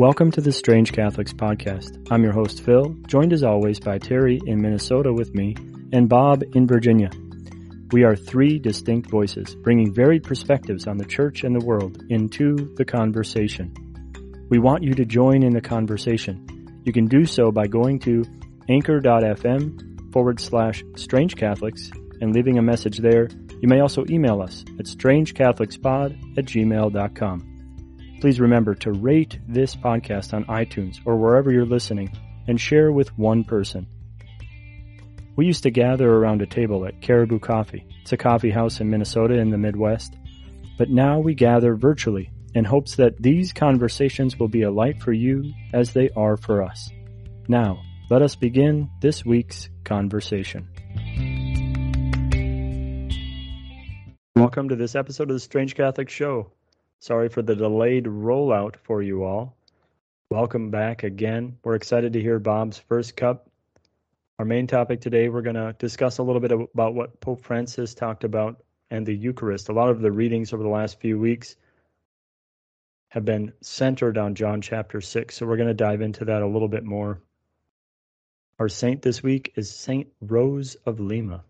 Welcome to the Strange Catholics podcast. I'm your host, Phil, joined as always by Terry in Minnesota with me and Bob in Virginia. We are three distinct voices, bringing varied perspectives on the church and the world into the conversation. We want you to join in the conversation. You can do so by going to anchor.fm forward slash strange Catholics and leaving a message there. You may also email us at strangecatholicspod at gmail.com. Please remember to rate this podcast on iTunes or wherever you're listening and share with one person. We used to gather around a table at Caribou Coffee. It's a coffee house in Minnesota in the Midwest. But now we gather virtually in hopes that these conversations will be a light for you as they are for us. Now, let us begin this week's conversation. Welcome to this episode of the Strange Catholic Show. Sorry for the delayed rollout for you all. Welcome back again. We're excited to hear Bob's first cup. Our main topic today, we're going to discuss a little bit about what Pope Francis talked about and the Eucharist. A lot of the readings over the last few weeks have been centered on John chapter 6, so we're going to dive into that a little bit more. Our saint this week is Saint Rose of Lima.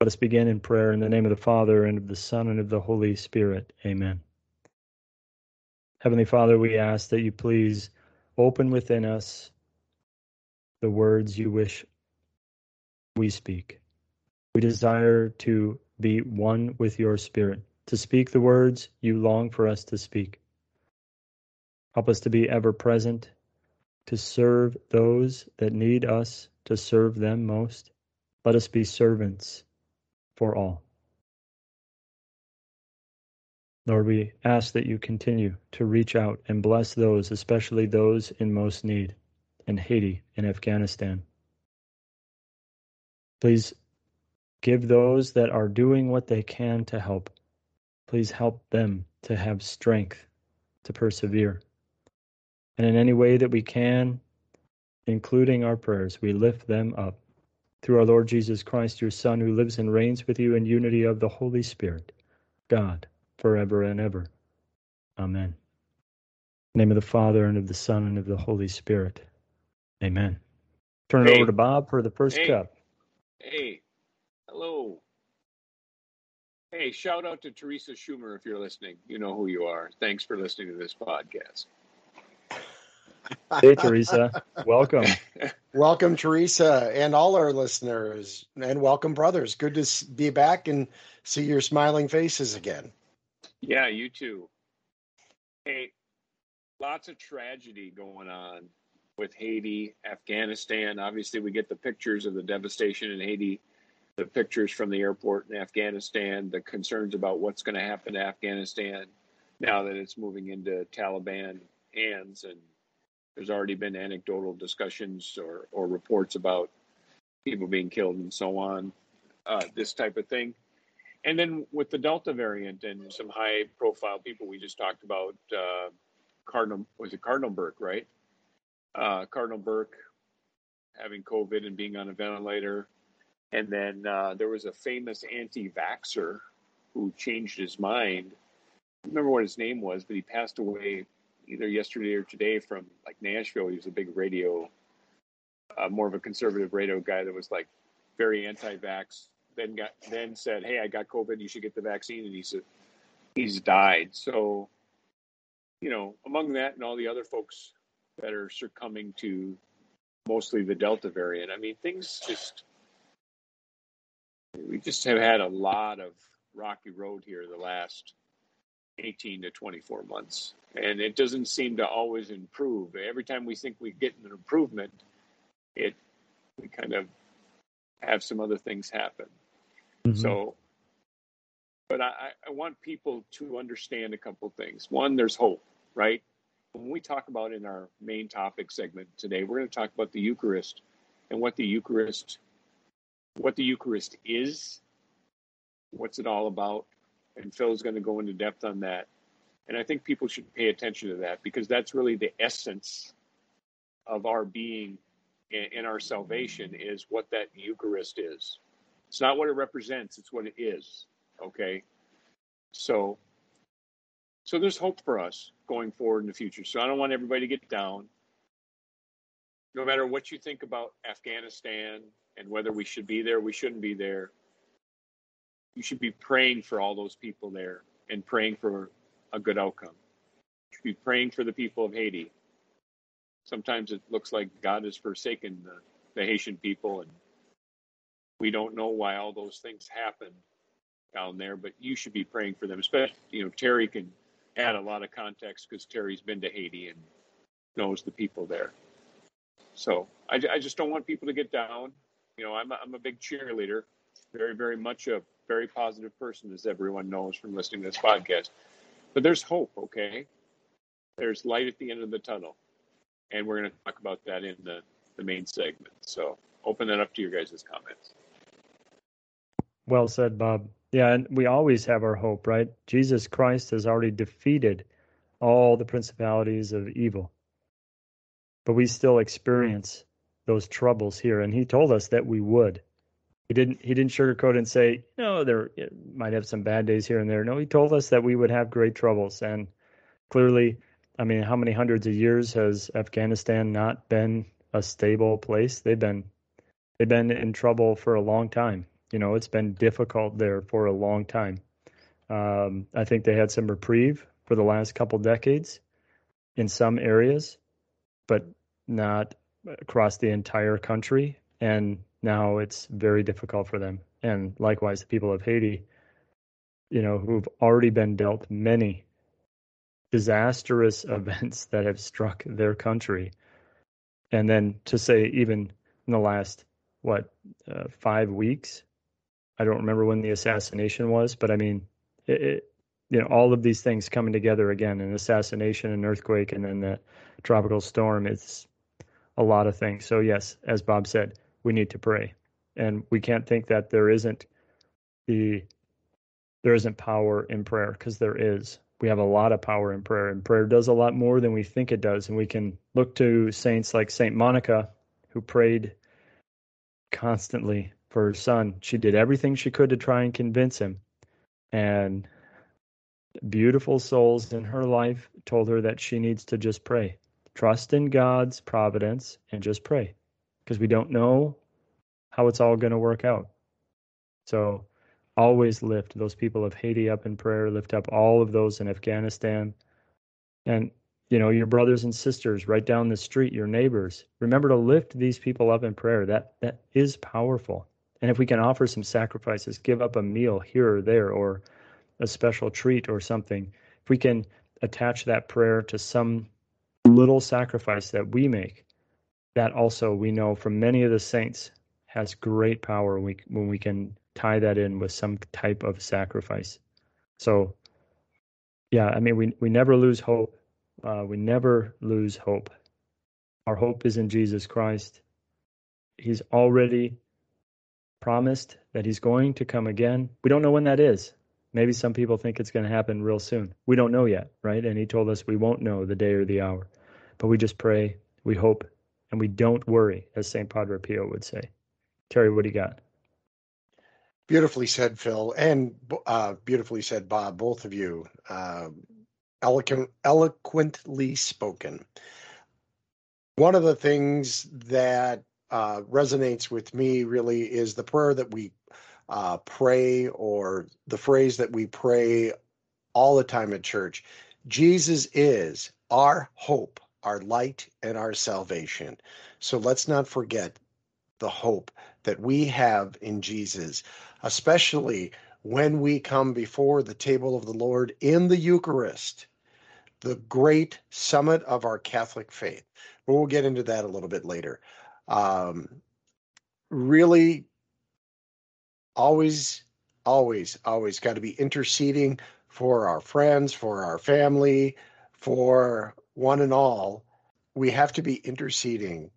Let us begin in prayer in the name of the Father, and of the Son, and of the Holy Spirit. Amen. Heavenly Father, we ask that you please open within us the words you wish we speak. We desire to be one with your Spirit, to speak the words you long for us to speak. Help us to be ever present, to serve those that need us to serve them most. Let us be servants for all. Lord, we ask that you continue to reach out and bless those, especially those in most need in Haiti and Afghanistan. Please give those that are doing what they can to help. Please help them to have strength to persevere. And in any way that we can, including our prayers, we lift them up. Through our Lord Jesus Christ, your Son, who lives and reigns with you in unity of the Holy Spirit, God forever and ever. Amen. name of the Father, and of the Son, and of the Holy Spirit. Amen. Turn it over to Bob for the first hey. cup. Hey, hello. Hey, shout out to Teresa Schumer if you're listening. You know who you are. Thanks for listening to this podcast. Hey, Teresa. welcome. welcome, Teresa, and all our listeners, and welcome, brothers. Good to be back and see your smiling faces again. Yeah, you too. Hey, lots of tragedy going on with Haiti, Afghanistan. Obviously, we get the pictures of the devastation in Haiti, the pictures from the airport in Afghanistan, the concerns about what's going to happen to Afghanistan now that it's moving into Taliban hands. And there's already been anecdotal discussions or, or reports about people being killed and so on, uh, this type of thing. And then with the Delta variant and some high profile people, we just talked about uh, Cardinal, was it Cardinal Burke, right? Uh, Cardinal Burke having COVID and being on a ventilator. And then uh, there was a famous anti vaxxer who changed his mind. I remember what his name was, but he passed away either yesterday or today from like Nashville. He was a big radio, uh, more of a conservative radio guy that was like very anti vax, then got then said, "Hey, I got COVID. You should get the vaccine," and he's he's died. So, you know, among that and all the other folks that are succumbing to mostly the Delta variant, I mean, things just we just have had a lot of rocky road here the last 18 to 24 months and it doesn't seem to always improve every time we think we get an improvement it we kind of have some other things happen Mm-hmm. So, but I, I want people to understand a couple things. One, there's hope, right? When we talk about in our main topic segment today, we're going to talk about the Eucharist and what the Eucharist, what the Eucharist is, what's it all about, and Phil's going to go into depth on that. And I think people should pay attention to that because that's really the essence of our being and our salvation is what that Eucharist is. It's not what it represents, it's what it is. Okay. So So there's hope for us going forward in the future. So I don't want everybody to get down. No matter what you think about Afghanistan and whether we should be there, we shouldn't be there, you should be praying for all those people there and praying for a good outcome. You should be praying for the people of Haiti. Sometimes it looks like God has forsaken the, the Haitian people and we don't know why all those things happened down there, but you should be praying for them. Especially, you know, Terry can add a lot of context because Terry's been to Haiti and knows the people there. So I, I just don't want people to get down. You know, I'm a, I'm a big cheerleader, very, very much a very positive person, as everyone knows from listening to this podcast. But there's hope, okay? There's light at the end of the tunnel. And we're going to talk about that in the, the main segment. So open that up to your guys' comments. Well said, Bob. Yeah, and we always have our hope, right? Jesus Christ has already defeated all the principalities of evil. But we still experience those troubles here, and he told us that we would. He didn't he didn't sugarcoat and say, no, there might have some bad days here and there. No, he told us that we would have great troubles. And clearly, I mean, how many hundreds of years has Afghanistan not been a stable place? They've been they've been in trouble for a long time you know, it's been difficult there for a long time. Um, I think they had some reprieve for the last couple decades in some areas, but not across the entire country. And now it's very difficult for them. And likewise, the people of Haiti, you know, who've already been dealt many disastrous events that have struck their country. And then to say, even in the last, what, uh, five weeks, I don't remember when the assassination was, but I mean, it, it, you know, all of these things coming together again an assassination, an earthquake, and then the tropical storm. It's a lot of things. So, yes, as Bob said, we need to pray. And we can't think that there isn't the there isn't power in prayer because there is. We have a lot of power in prayer, and prayer does a lot more than we think it does. And we can look to saints like Saint Monica, who prayed constantly for her son. She did everything she could to try and convince him. And beautiful souls in her life told her that she needs to just pray. Trust in God's providence and just pray because we don't know how it's all going to work out. So always lift those people of Haiti up in prayer, lift up all of those in Afghanistan. And you know, your brothers and sisters right down the street, your neighbors. Remember to lift these people up in prayer. That that is powerful. And if we can offer some sacrifices, give up a meal here or there, or a special treat or something, if we can attach that prayer to some little sacrifice that we make, that also we know from many of the saints has great power when we, can tie that in with some type of sacrifice. So, yeah, I mean, we, we never lose hope. Uh, we never lose hope. Our hope is in Jesus Christ. He's already promised that he's going to come again. We don't know when that is. Maybe some people think it's going to happen real soon. We don't know yet, right? And he told us we won't know the day or the hour. But we just pray, we hope, and we don't worry, as St. Padre Pio would say. Terry, what do you got? Beautifully said, Phil, and uh, beautifully said, Bob, both of you. Uh, eloquent, eloquently spoken. One of the things that uh, resonates with me really is the prayer that we uh, pray or the phrase that we pray all the time at church. Jesus is our hope, our light, and our salvation. So let's not forget the hope that we have in Jesus, especially when we come before the table of the Lord in the Eucharist, the great summit of our Catholic faith. But we'll get into that a little bit later um, really always always always got to be interceding for our friends for our family for one and all. We have to be interceding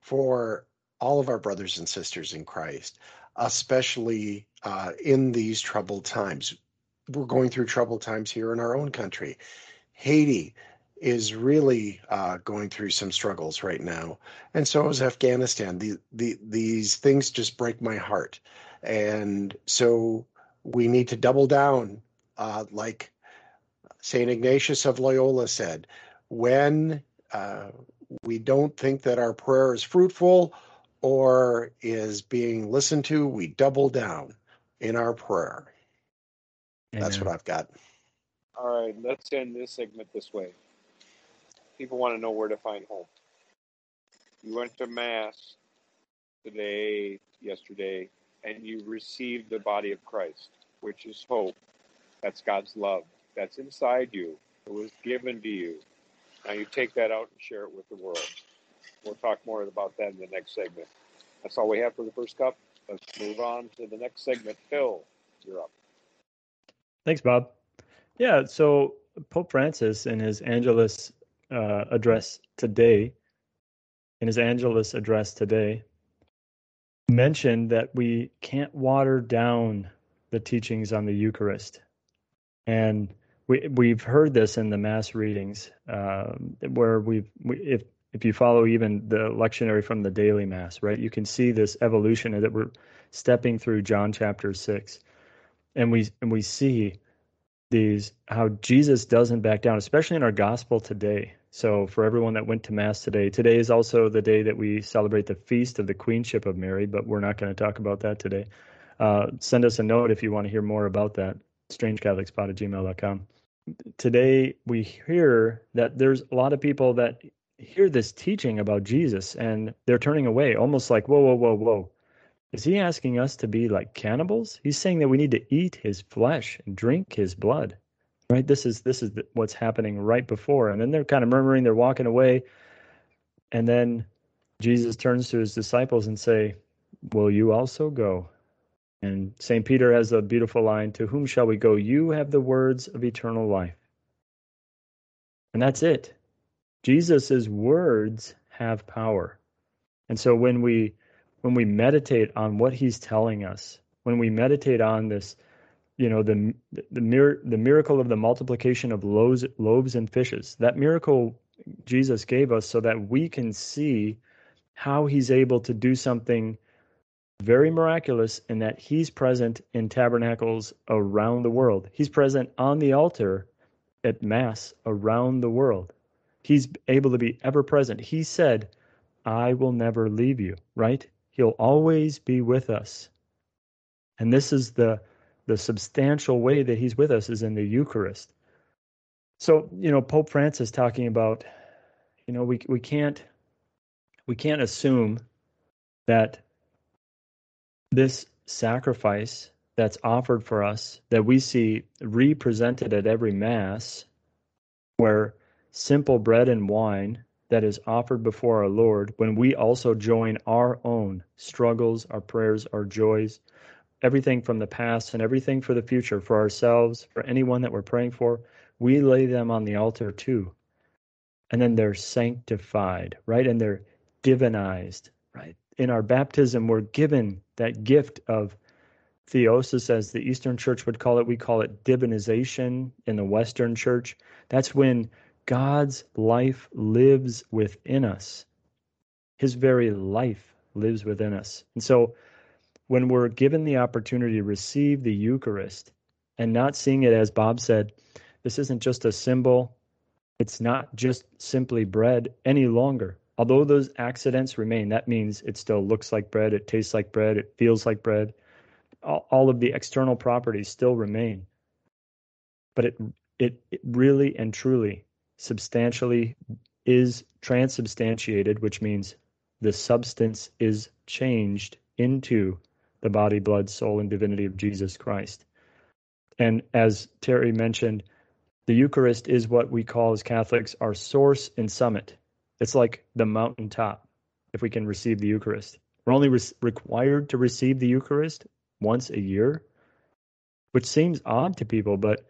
for all of our brothers and sisters in christ especially uh, in these troubled times. We're going through troubled times here in our own country. Haiti is really uh, going through some struggles right now, and so is Afghanistan. The, the, these things just break my heart, and so we need to double down, uh, like St. Ignatius of Loyola said, when uh, we don't think that our prayer is fruitful or is being listened to, we double down in our prayer. Amen. That's what I've got. All right, let's end this segment this way. People want to know where to find home. You went to Mass today, yesterday, and you received the body of Christ, which is hope. That's God's love. That's inside you. It was given to you. Now you take that out and share it with the world. We'll talk more about that in the next segment. That's all we have for the first cup. Let's move on to the next segment. Phil, you're up. Thanks, Bob. Yeah, so Pope Francis in his Angelus uh, address today, in his Angelus address today, mentioned that we can't water down the teachings on the Eucharist. And we we've heard this in the mass readings uh, where we've we, if if you follow even the lectionary from the daily mass, right, you can see this evolution that we're stepping through John chapter six, and we and we see these how Jesus doesn't back down, especially in our gospel today. So for everyone that went to mass today, today is also the day that we celebrate the feast of the Queenship of Mary, but we're not going to talk about that today. Uh, send us a note if you want to hear more about that. StrangeCatholicspot at gmail.com. Today we hear that there's a lot of people that hear this teaching about Jesus and they're turning away, almost like, whoa, whoa, whoa, whoa. Is he asking us to be like cannibals? He's saying that we need to eat his flesh and drink his blood. Right? This is this is what's happening right before. And then they're kind of murmuring, they're walking away. And then Jesus turns to his disciples and say, "Will you also go?" And St. Peter has a beautiful line, "To whom shall we go? You have the words of eternal life." And that's it. Jesus' words have power. And so when we when we meditate on what he's telling us, when we meditate on this, you know, the the, mir- the miracle of the multiplication of loaves, loaves and fishes, that miracle Jesus gave us so that we can see how he's able to do something very miraculous in that he's present in tabernacles around the world. He's present on the altar at Mass around the world. He's able to be ever present. He said, I will never leave you, right? He'll always be with us. And this is the the substantial way that he's with us is in the Eucharist. So, you know, Pope Francis talking about, you know, we we can't we can't assume that this sacrifice that's offered for us that we see represented at every mass where simple bread and wine that is offered before our Lord when we also join our own struggles, our prayers, our joys, everything from the past and everything for the future, for ourselves, for anyone that we're praying for, we lay them on the altar too. And then they're sanctified, right? And they're divinized, right? In our baptism, we're given that gift of theosis, as the Eastern Church would call it. We call it divinization in the Western Church. That's when God's life lives within us. His very life lives within us. And so when we're given the opportunity to receive the Eucharist and not seeing it as Bob said, this isn't just a symbol, it's not just simply bread any longer. Although those accidents remain, that means it still looks like bread, it tastes like bread, it feels like bread. All, of the external properties still remain. But it, it, it really and truly substantially is transubstantiated, which means the substance is changed into the body, blood, soul, and divinity of Jesus Christ. And as Terry mentioned, the Eucharist is what we call as Catholics our source and summit. It's like the mountaintop if we can receive the Eucharist. We're only re- required to receive the Eucharist once a year, which seems odd to people, but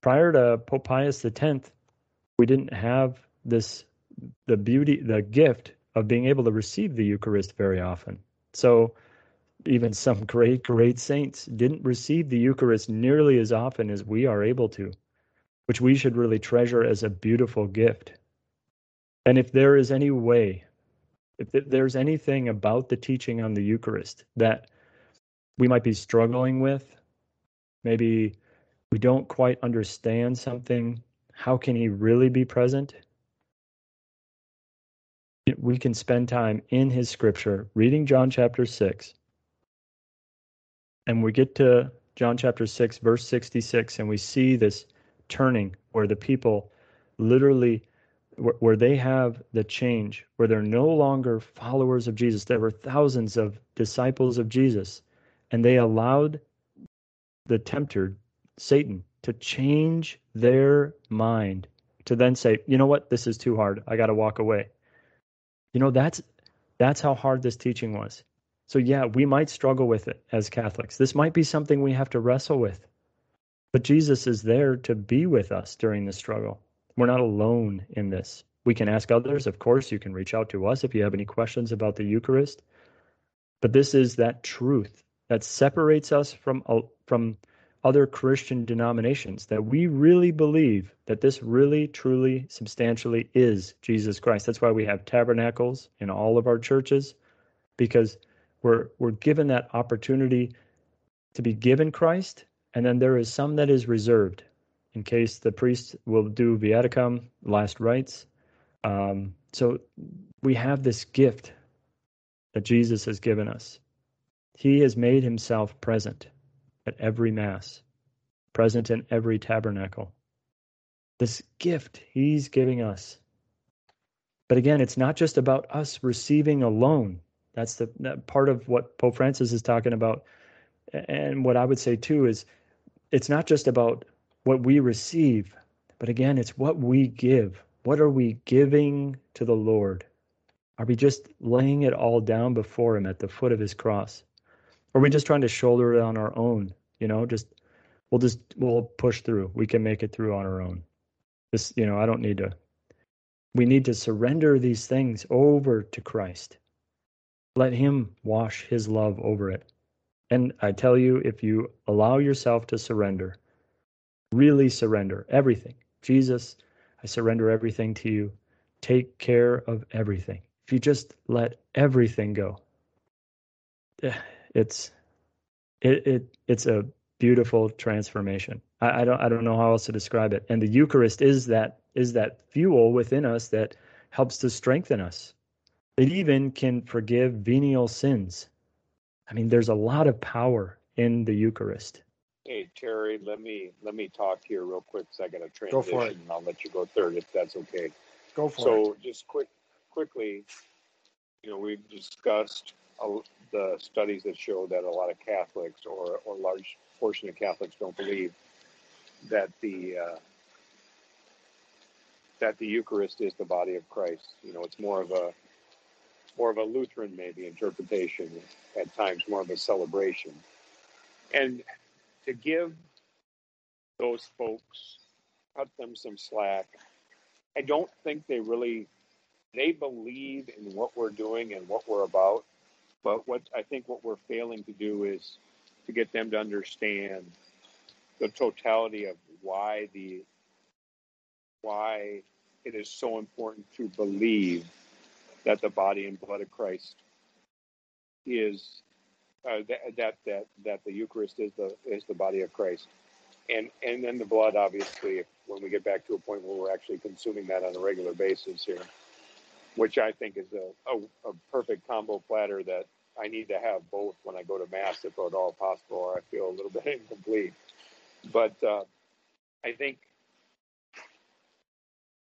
prior to Pope Pius X, we didn't have this the beauty the gift of being able to receive the Eucharist very often. So even some great great saints didn't receive the Eucharist nearly as often as we are able to, which we should really treasure as a beautiful gift. And if there is any way, if there's anything about the teaching on the Eucharist that we might be struggling with, maybe we don't quite understand something, how can He really be present? We can spend time in His scripture, reading John chapter 6, and we get to John chapter 6, verse 66, and we see this turning where the people literally where, they have the change where they're no longer followers of jesus. There were thousands of disciples of jesus and they allowed the tempter satan to change their mind to then say you know what? This is too hard. I got to walk away. You know that's that's how hard this teaching was so yeah we might struggle with it as catholics this might be something we have to wrestle with but jesus is there to be with us during the struggle we're not alone in this. We can ask others. Of course, you can reach out to us if you have any questions about the Eucharist. But this is that truth that separates us from uh, from other Christian denominations that we really believe that this really, truly, substantially is Jesus Christ. That's why we have tabernacles in all of our churches, because we're we're given that opportunity to be given Christ, and then there is some that is reserved in case the priest will do viaticum, last rites. Um, so we have this gift that Jesus has given us. He has made himself present at every Mass, present in every tabernacle. This gift he's giving us. But again, it's not just about us receiving alone. That's the that part of what Pope Francis is talking about. And what I would say too is it's not just about what we receive, but again, it's what we give. What are we giving to the Lord? Are we just laying it all down before Him at the foot of His cross? Or are we just trying to shoulder it on our own? You know, just we'll just we'll push through. We can make it through on our own. This, you know, I don't need to. We need to surrender these things over to Christ. Let Him wash His love over it. And I tell you, if you allow yourself to surrender, really surrender everything. Jesus, I surrender everything to you. Take care of everything. If you just let everything go, it's it, it it's a beautiful transformation. I, I don't I don't know how else to describe it. And the Eucharist is that is that fuel within us that helps to strengthen us. It even can forgive venial sins. I mean, there's a lot of power in the Eucharist. Hey Terry, let me let me talk here real quick because I got a transition, and I'll let you go third if that's okay. Go for so, it. So just quick, quickly, you know, we've discussed the studies that show that a lot of Catholics or or large portion of Catholics don't believe that the uh, that the Eucharist is the body of Christ. You know, it's more of a more of a Lutheran maybe interpretation at times, more of a celebration. And to give those folks, cut them some slack. I don't think they really they believe in what we're doing and what we're about. But what I think what we're failing to do is to get them to understand the totality of why the why it is so important to believe that the body and blood of Christ is uh, that, that that that the Eucharist is the is the body of Christ, and and then the blood, obviously, when we get back to a point where we're actually consuming that on a regular basis here, which I think is a, a, a perfect combo platter that I need to have both when I go to mass if at all possible, or I feel a little bit incomplete. But uh, I think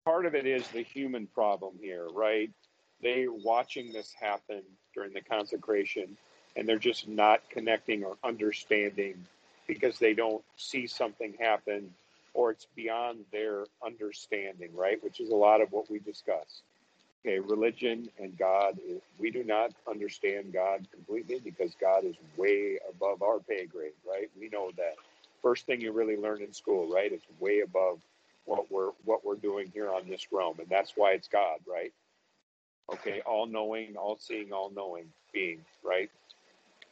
part of it is the human problem here, right? They watching this happen during the consecration and they're just not connecting or understanding because they don't see something happen or it's beyond their understanding, right? Which is a lot of what we discuss. Okay, religion and God, we do not understand God completely because God is way above our pay grade, right? We know that. First thing you really learn in school, right? It's way above what we're what we're doing here on this realm, and that's why it's God, right? Okay, all knowing, all seeing, all knowing being, right?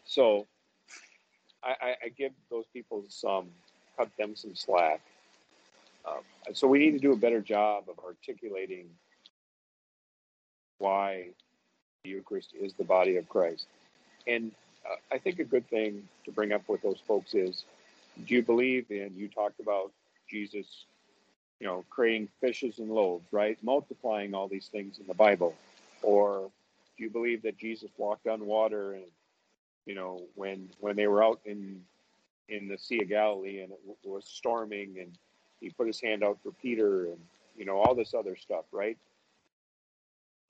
So I, I, give those people some, cut them some slack. Um, so we need to do a better job of articulating why the Eucharist is the body of Christ. And uh, I think a good thing to bring up with those folks is do you believe in? You talked about Jesus, you know, creating fishes and loaves, right? Multiplying all these things in the Bible, or do you believe that Jesus walked on water and you know when when they were out in in the Sea of Galilee and it was storming and he put his hand out for Peter and you know all this other stuff, right?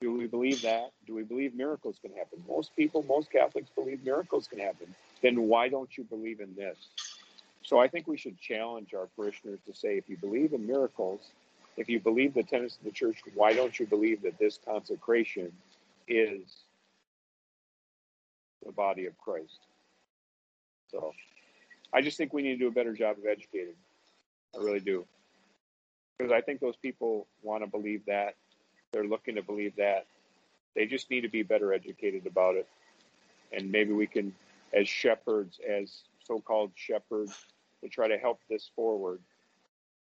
Do we believe that? Do we believe miracles can happen? Most people, most Catholics believe miracles can happen. Then why don't you believe in this? So I think we should challenge our parishioners to say, if you believe in miracles, if you believe the tenets of the church, why don't you believe that this consecration is the body of Christ? So I just think we need to do a better job of educating. I really do. Because I think those people want to believe that. They're looking to believe that. They just need to be better educated about it. And maybe we can, as shepherds, as so called shepherds, to try to help this forward,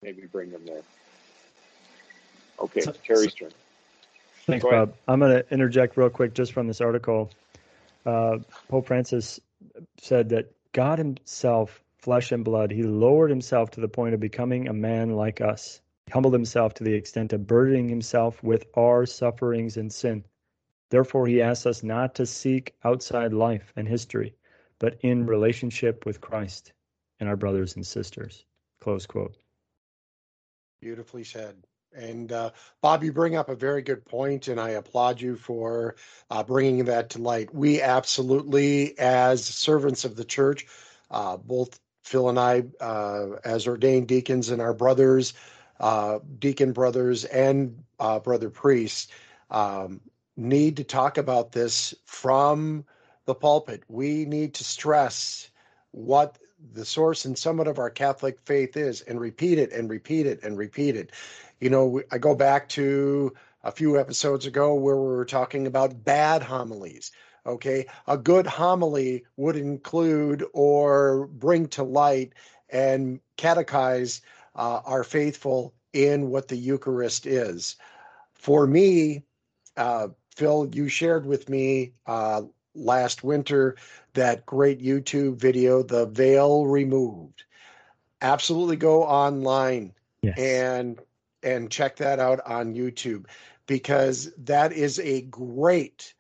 maybe bring them there. Okay, so, Terry's so, turn. Thanks, Go Bob. Ahead. I'm going to interject real quick just from this article. Uh, Pope Francis said that God Himself, flesh and blood, He lowered Himself to the point of becoming a man like us. He humbled Himself to the extent of burdening Himself with our sufferings and sin. Therefore, He asks us not to seek outside life and history, but in relationship with Christ and our brothers and sisters. Close quote. Beautifully said. And uh, Bob, you bring up a very good point, and I applaud you for uh, bringing that to light. We absolutely, as servants of the church, uh, both Phil and I, uh, as ordained deacons, and our brothers, uh, deacon brothers, and uh, brother priests, um, need to talk about this from the pulpit. We need to stress what the source and summit of our Catholic faith is, and repeat it and repeat it and repeat it. You know, I go back to a few episodes ago where we were talking about bad homilies. Okay, a good homily would include or bring to light and catechize uh, our faithful in what the Eucharist is. For me, uh, Phil, you shared with me uh, last winter that great YouTube video, The Veil Removed. Absolutely go online yes. and and check that out on YouTube because that is a great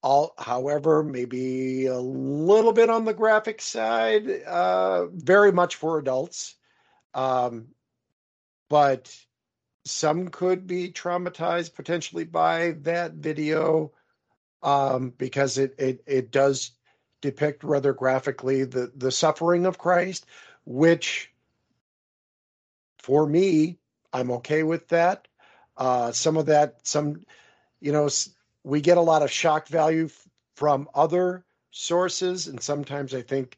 all however maybe a little bit on the graphic side uh very much for adults um but some could be traumatized potentially by that video um, because it, it it does depict rather graphically the the suffering of Christ, which for me I'm okay with that. Uh, some of that, some you know, we get a lot of shock value f- from other sources, and sometimes I think,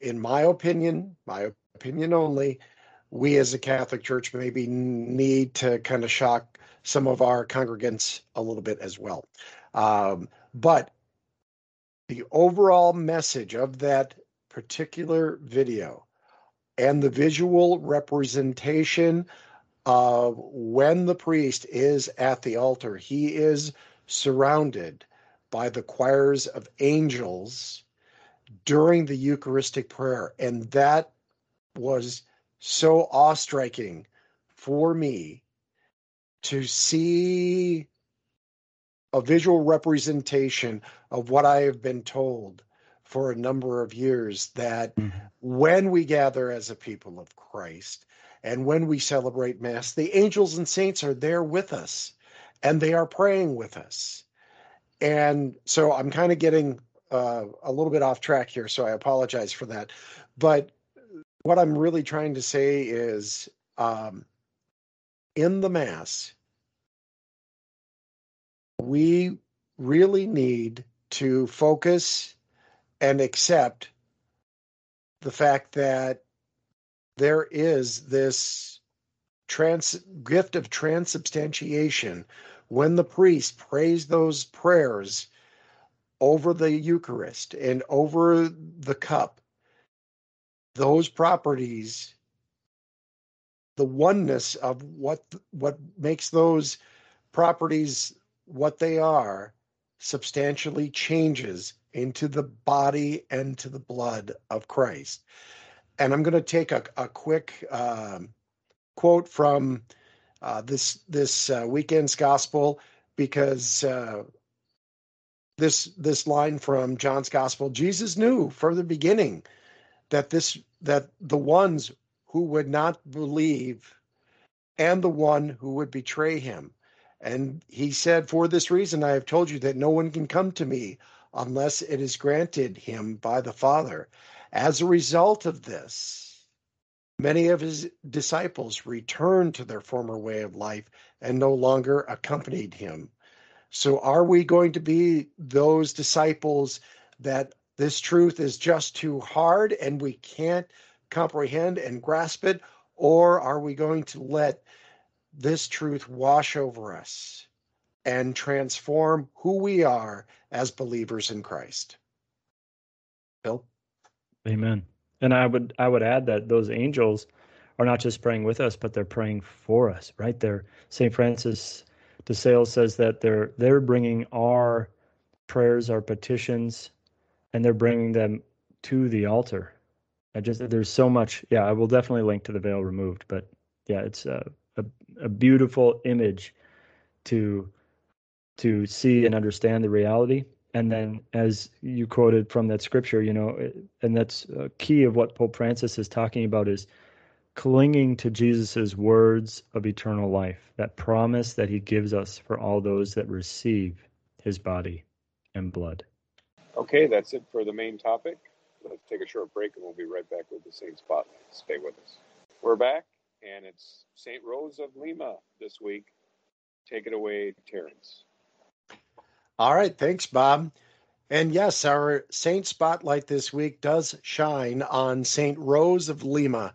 in my opinion, my opinion only, we as a Catholic Church maybe need to kind of shock some of our congregants a little bit as well. Um, but the overall message of that particular video and the visual representation of when the priest is at the altar, he is surrounded by the choirs of angels during the Eucharistic prayer. And that was so awe striking for me to see a visual representation of what I have been told for a number of years that mm-hmm. when we gather as a people of Christ and when we celebrate Mass, the angels and saints are there with us and they are praying with us. And so I'm kind of getting uh, a little bit off track here, so I apologize for that. But what I'm really trying to say is um, in the Mass, we really need to focus and accept the fact that there is this trans gift of transubstantiation when the priest prays those prayers over the Eucharist and over the cup, those properties, the oneness of what what makes those properties what they are substantially changes into the body and to the blood of Christ. And I'm going to take a, a quick uh, quote from uh, this this uh, weekend's gospel because uh, this this line from John's gospel Jesus knew from the beginning that this that the ones who would not believe and the one who would betray him. And he said for this reason I have told you that no one can come to me unless it is granted him by the Father as a result of this many of his disciples returned to their former way of life and no longer accompanied him so, are we going to be those disciples that this truth is just too hard and we can't comprehend and grasp it? Or are we going to let this truth wash over us and transform who we are as believers in Christ? Bill? Amen. And I would I would add that those angels are not just praying with us, but they're praying for us, right? There, St. Francis de Sales says that they're they're bringing our prayers, our petitions, and they're bringing them to the altar. I just there's so much. Yeah, I will definitely link to the veil removed, but yeah, it's a a, a beautiful image to to see and understand the reality. And then, as you quoted from that scripture, you know, and that's a key of what Pope Francis is talking about is clinging to Jesus' words of eternal life, that promise that he gives us for all those that receive his body and blood. Okay, that's it for the main topic. Let's take a short break and we'll be right back with the Saint Spotlight. Stay with us. We're back, and it's St. Rose of Lima this week. Take it away, Terence. All right, thanks, Bob. And yes, our Saint Spotlight this week does shine on St. Rose of Lima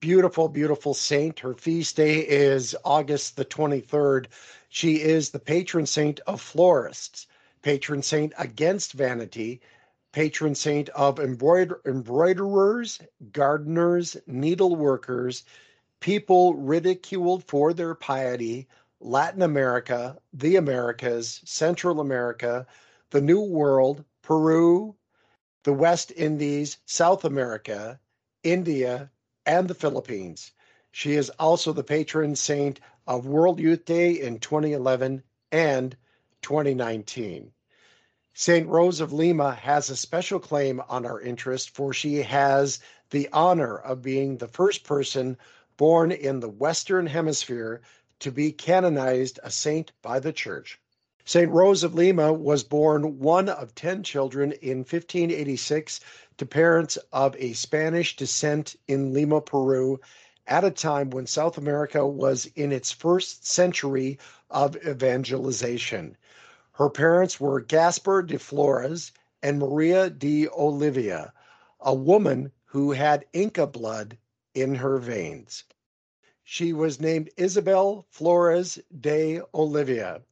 beautiful, beautiful saint. Her feast day is August the 23rd. She is the patron saint of florists, patron saint against vanity, patron saint of embroider- embroiderers, gardeners, needleworkers, people ridiculed for their piety, Latin America, the Americas, Central America, the New World, Peru, the West Indies, South America, India, and the Philippines. She is also the patron saint of World Youth Day in 2011 and 2019. St. Rose of Lima has a special claim on our interest, for she has the honor of being the first person born in the Western Hemisphere to be canonized a saint by the Church. St. Rose of Lima was born one of 10 children in 1586 to parents of a Spanish descent in Lima, Peru, at a time when South America was in its first century of evangelization. Her parents were Gaspar de Flores and Maria de Olivia, a woman who had Inca blood in her veins. She was named Isabel Flores de Olivia,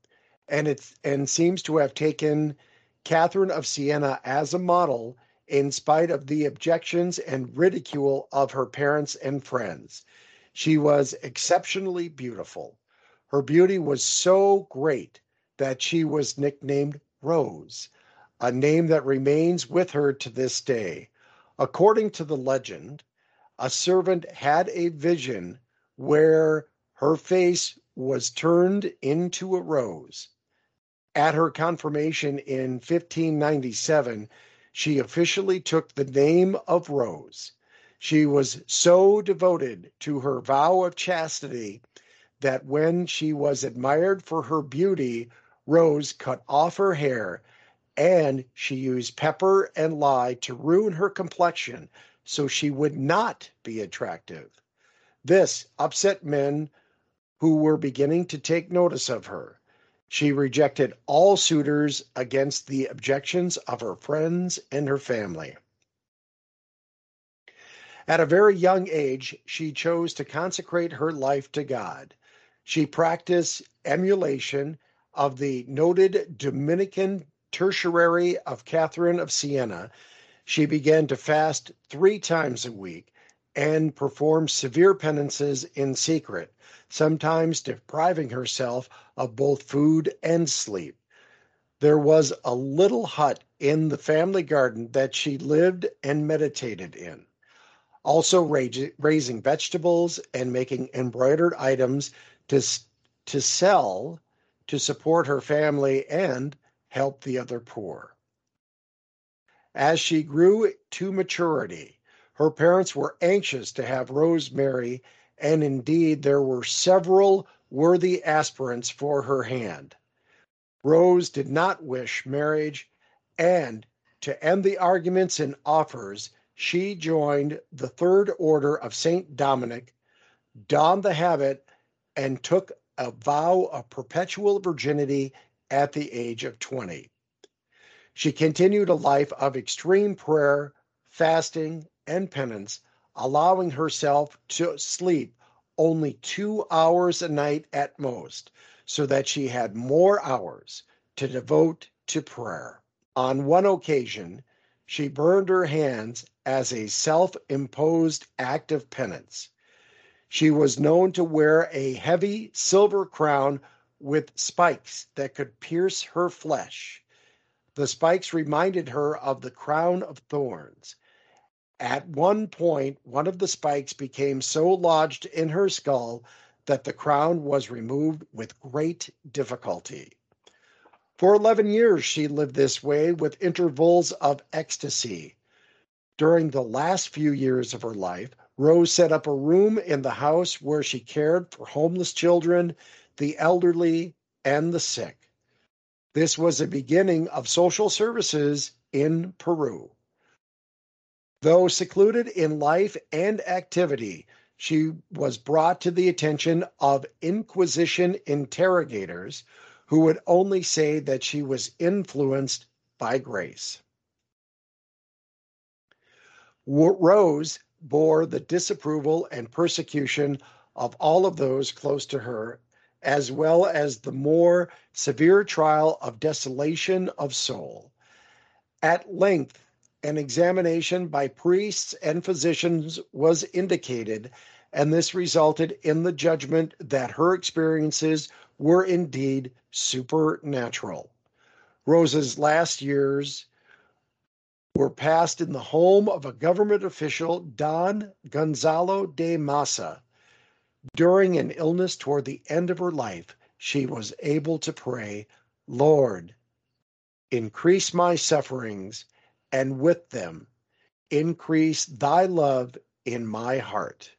and it and seems to have taken Catherine of Siena as a model in spite of the objections and ridicule of her parents and friends. She was exceptionally beautiful. Her beauty was so great that she was nicknamed Rose, a name that remains with her to this day. According to the legend, a servant had a vision where her face was turned into a rose. At her confirmation in 1597, she officially took the name of Rose. She was so devoted to her vow of chastity that when she was admired for her beauty, Rose cut off her hair and she used pepper and lye to ruin her complexion so she would not be attractive. This upset men who were beginning to take notice of her. She rejected all suitors against the objections of her friends and her family. At a very young age, she chose to consecrate her life to God. She practiced emulation of the noted Dominican tertiary of Catherine of Siena. She began to fast three times a week and perform severe penances in secret sometimes depriving herself of both food and sleep. There was a little hut in the family garden that she lived and meditated in. also raising vegetables and making embroidered items to, to sell to support her family and help the other poor. As she grew to maturity, her parents were anxious to have Rose marry, and indeed there were several worthy aspirants for her hand. Rose did not wish marriage, and to end the arguments and offers, she joined the Third Order of St. Dominic, donned the habit, and took a vow of perpetual virginity at the age of 20. She continued a life of extreme prayer, fasting, and penance, allowing herself to sleep only two hours a night at most, so that she had more hours to devote to prayer. On one occasion, she burned her hands as a self imposed act of penance. She was known to wear a heavy silver crown with spikes that could pierce her flesh. The spikes reminded her of the crown of thorns. At one point, one of the spikes became so lodged in her skull that the crown was removed with great difficulty. For 11 years, she lived this way with intervals of ecstasy. During the last few years of her life, Rose set up a room in the house where she cared for homeless children, the elderly, and the sick. This was the beginning of social services in Peru. Though secluded in life and activity, she was brought to the attention of Inquisition interrogators who would only say that she was influenced by grace. Rose bore the disapproval and persecution of all of those close to her as well as the more severe trial of desolation of soul. At length, an examination by priests and physicians was indicated, and this resulted in the judgment that her experiences were indeed supernatural. Rose's last years were passed in the home of a government official, Don Gonzalo de Massa, during an illness toward the end of her life, she was able to pray, Lord, increase my sufferings, and with them, increase thy love in my heart.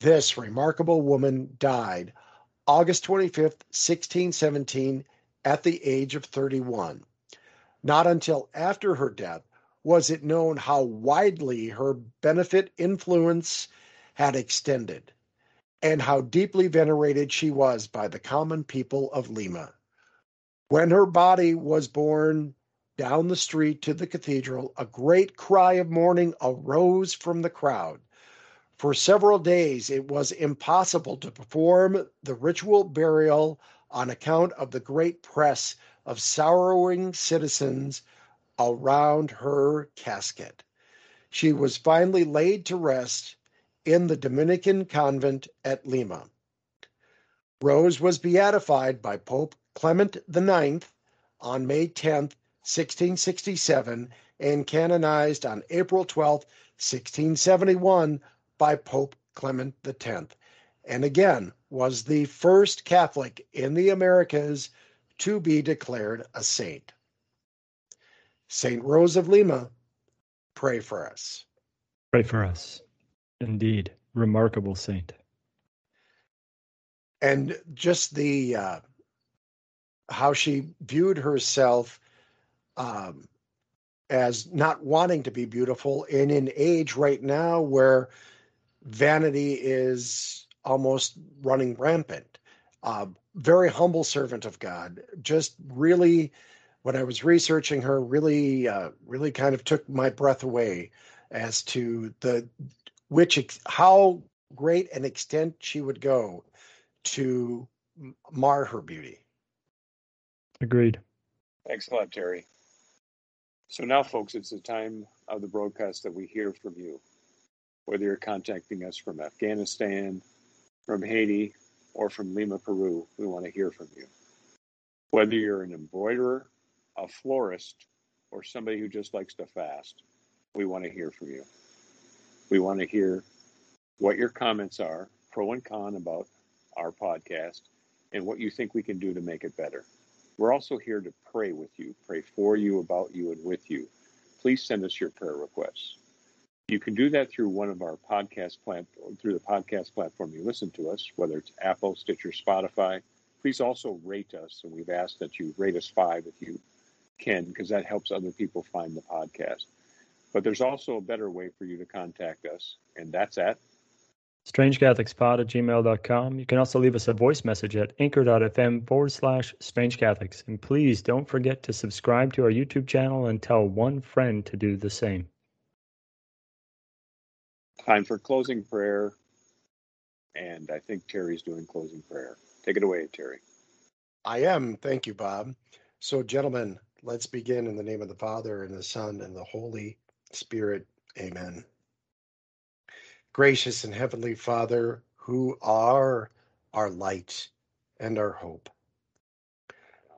This remarkable woman died August 25th, 1617, at the age of 31. Not until after her death was it known how widely her benefit influence had extended and how deeply venerated she was by the common people of Lima. When her body was borne down the street to the cathedral, a great cry of mourning arose from the crowd. For several days, it was impossible to perform the ritual burial on account of the great press of sorrowing citizens around her casket. She was finally laid to rest in the Dominican convent at Lima. Rose was beatified by Pope Clement IX on May 10, 1667, and canonized on April 12, 1671, by Pope Clement X, and again was the first Catholic in the Americas to be declared a saint. Saint Rose of Lima, pray for us. Pray for us. Indeed, remarkable saint. And just the uh, how she viewed herself um, as not wanting to be beautiful in an age right now where vanity is almost running rampant. Uh, very humble servant of God. Just really, when I was researching her, really, uh, really kind of took my breath away as to the which how great an extent she would go to mar her beauty. Agreed. Thanks a lot, Terry. So now, folks, it's the time of the broadcast that we hear from you. Whether you're contacting us from Afghanistan, from Haiti, or from Lima, Peru, we want to hear from you. Whether you're an embroiderer, a florist, or somebody who just likes to fast, we want to hear from you. We want to hear what your comments are, pro and con about our podcast, and what you think we can do to make it better. We're also here to pray with you, pray for you, about you, and with you. Please send us your prayer requests. You can do that through one of our podcast platform through the podcast platform you listen to us, whether it's Apple, Stitcher, Spotify. Please also rate us, and we've asked that you rate us five if you can, because that helps other people find the podcast. But there's also a better way for you to contact us, and that's at strangecatholicspod at gmail.com. You can also leave us a voice message at anchor.fm forward slash strange Catholics. And please don't forget to subscribe to our YouTube channel and tell one friend to do the same. Time for closing prayer. And I think Terry's doing closing prayer. Take it away, Terry. I am. Thank you, Bob. So, gentlemen, let's begin in the name of the Father, and the Son, and the Holy Spirit. Amen. Gracious and Heavenly Father, who are our light and our hope.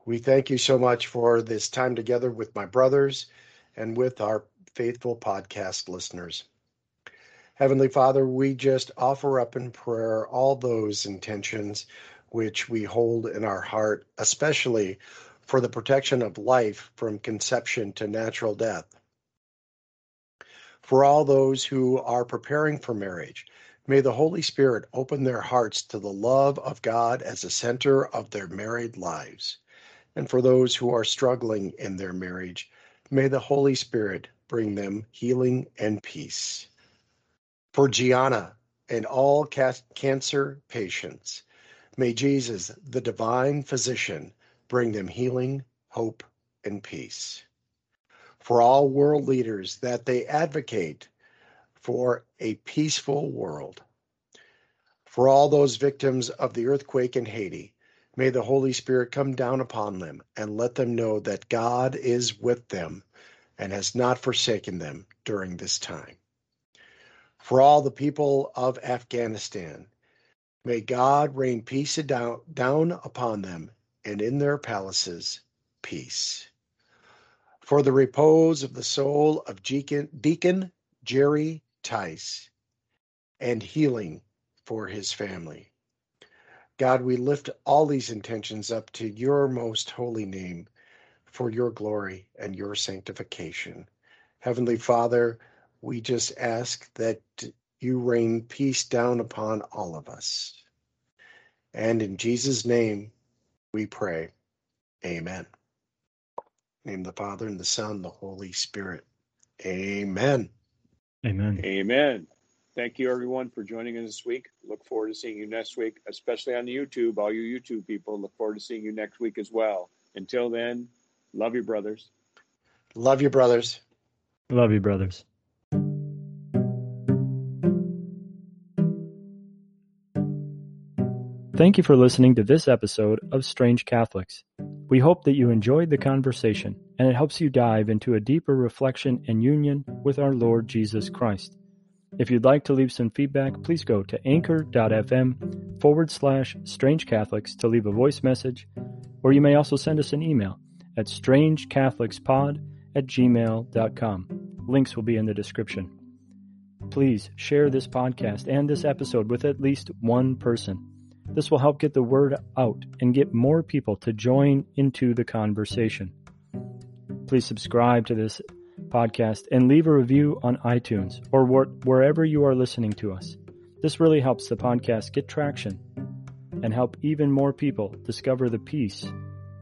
We thank you so much for this time together with my brothers and with our faithful podcast listeners. Heavenly Father, we just offer up in prayer all those intentions which we hold in our heart, especially for the protection of life from conception to natural death. For all those who are preparing for marriage, may the Holy Spirit open their hearts to the love of God as a center of their married lives. And for those who are struggling in their marriage, may the Holy Spirit bring them healing and peace. For Gianna and all cancer patients, may Jesus, the divine physician, bring them healing, hope, and peace. For all world leaders, that they advocate for a peaceful world. For all those victims of the earthquake in Haiti, may the Holy Spirit come down upon them and let them know that God is with them and has not forsaken them during this time for all the people of Afghanistan. May God rain peace down, down upon them and in their palaces peace. For the repose of the soul of Deacon, Jerry Tice and healing for his family. God, we lift all these intentions up to your most holy name for your glory and your sanctification. Heavenly Father, we just ask that you rain peace down upon all of us. And in Jesus' name we pray. Amen. Name the Father and the Son, the Holy Spirit. Amen. Amen. Amen. Thank you, everyone, for joining us this week. Look forward to seeing you next week, especially on the YouTube. All you YouTube people, look forward to seeing you next week as well. Until then, love you, brothers. Love you, brothers. Love you, brothers. Thank you for listening to this episode of Strange Catholics. We hope that you enjoyed the conversation and it helps you dive into a deeper reflection and union with our Lord Jesus Christ. If you'd like to leave some feedback, please go to anchor.fm forward slash strange Catholics to leave a voice message, or you may also send us an email at strangecatholicspod at gmail.com. Links will be in the description. Please share this podcast and this episode with at least one person. This will help get the word out and get more people to join into the conversation. Please subscribe to this podcast and leave a review on iTunes or wherever you are listening to us. This really helps the podcast get traction and help even more people discover the peace,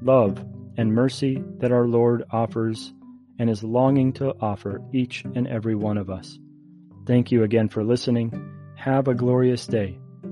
love, and mercy that our Lord offers and is longing to offer each and every one of us. Thank you again for listening. Have a glorious day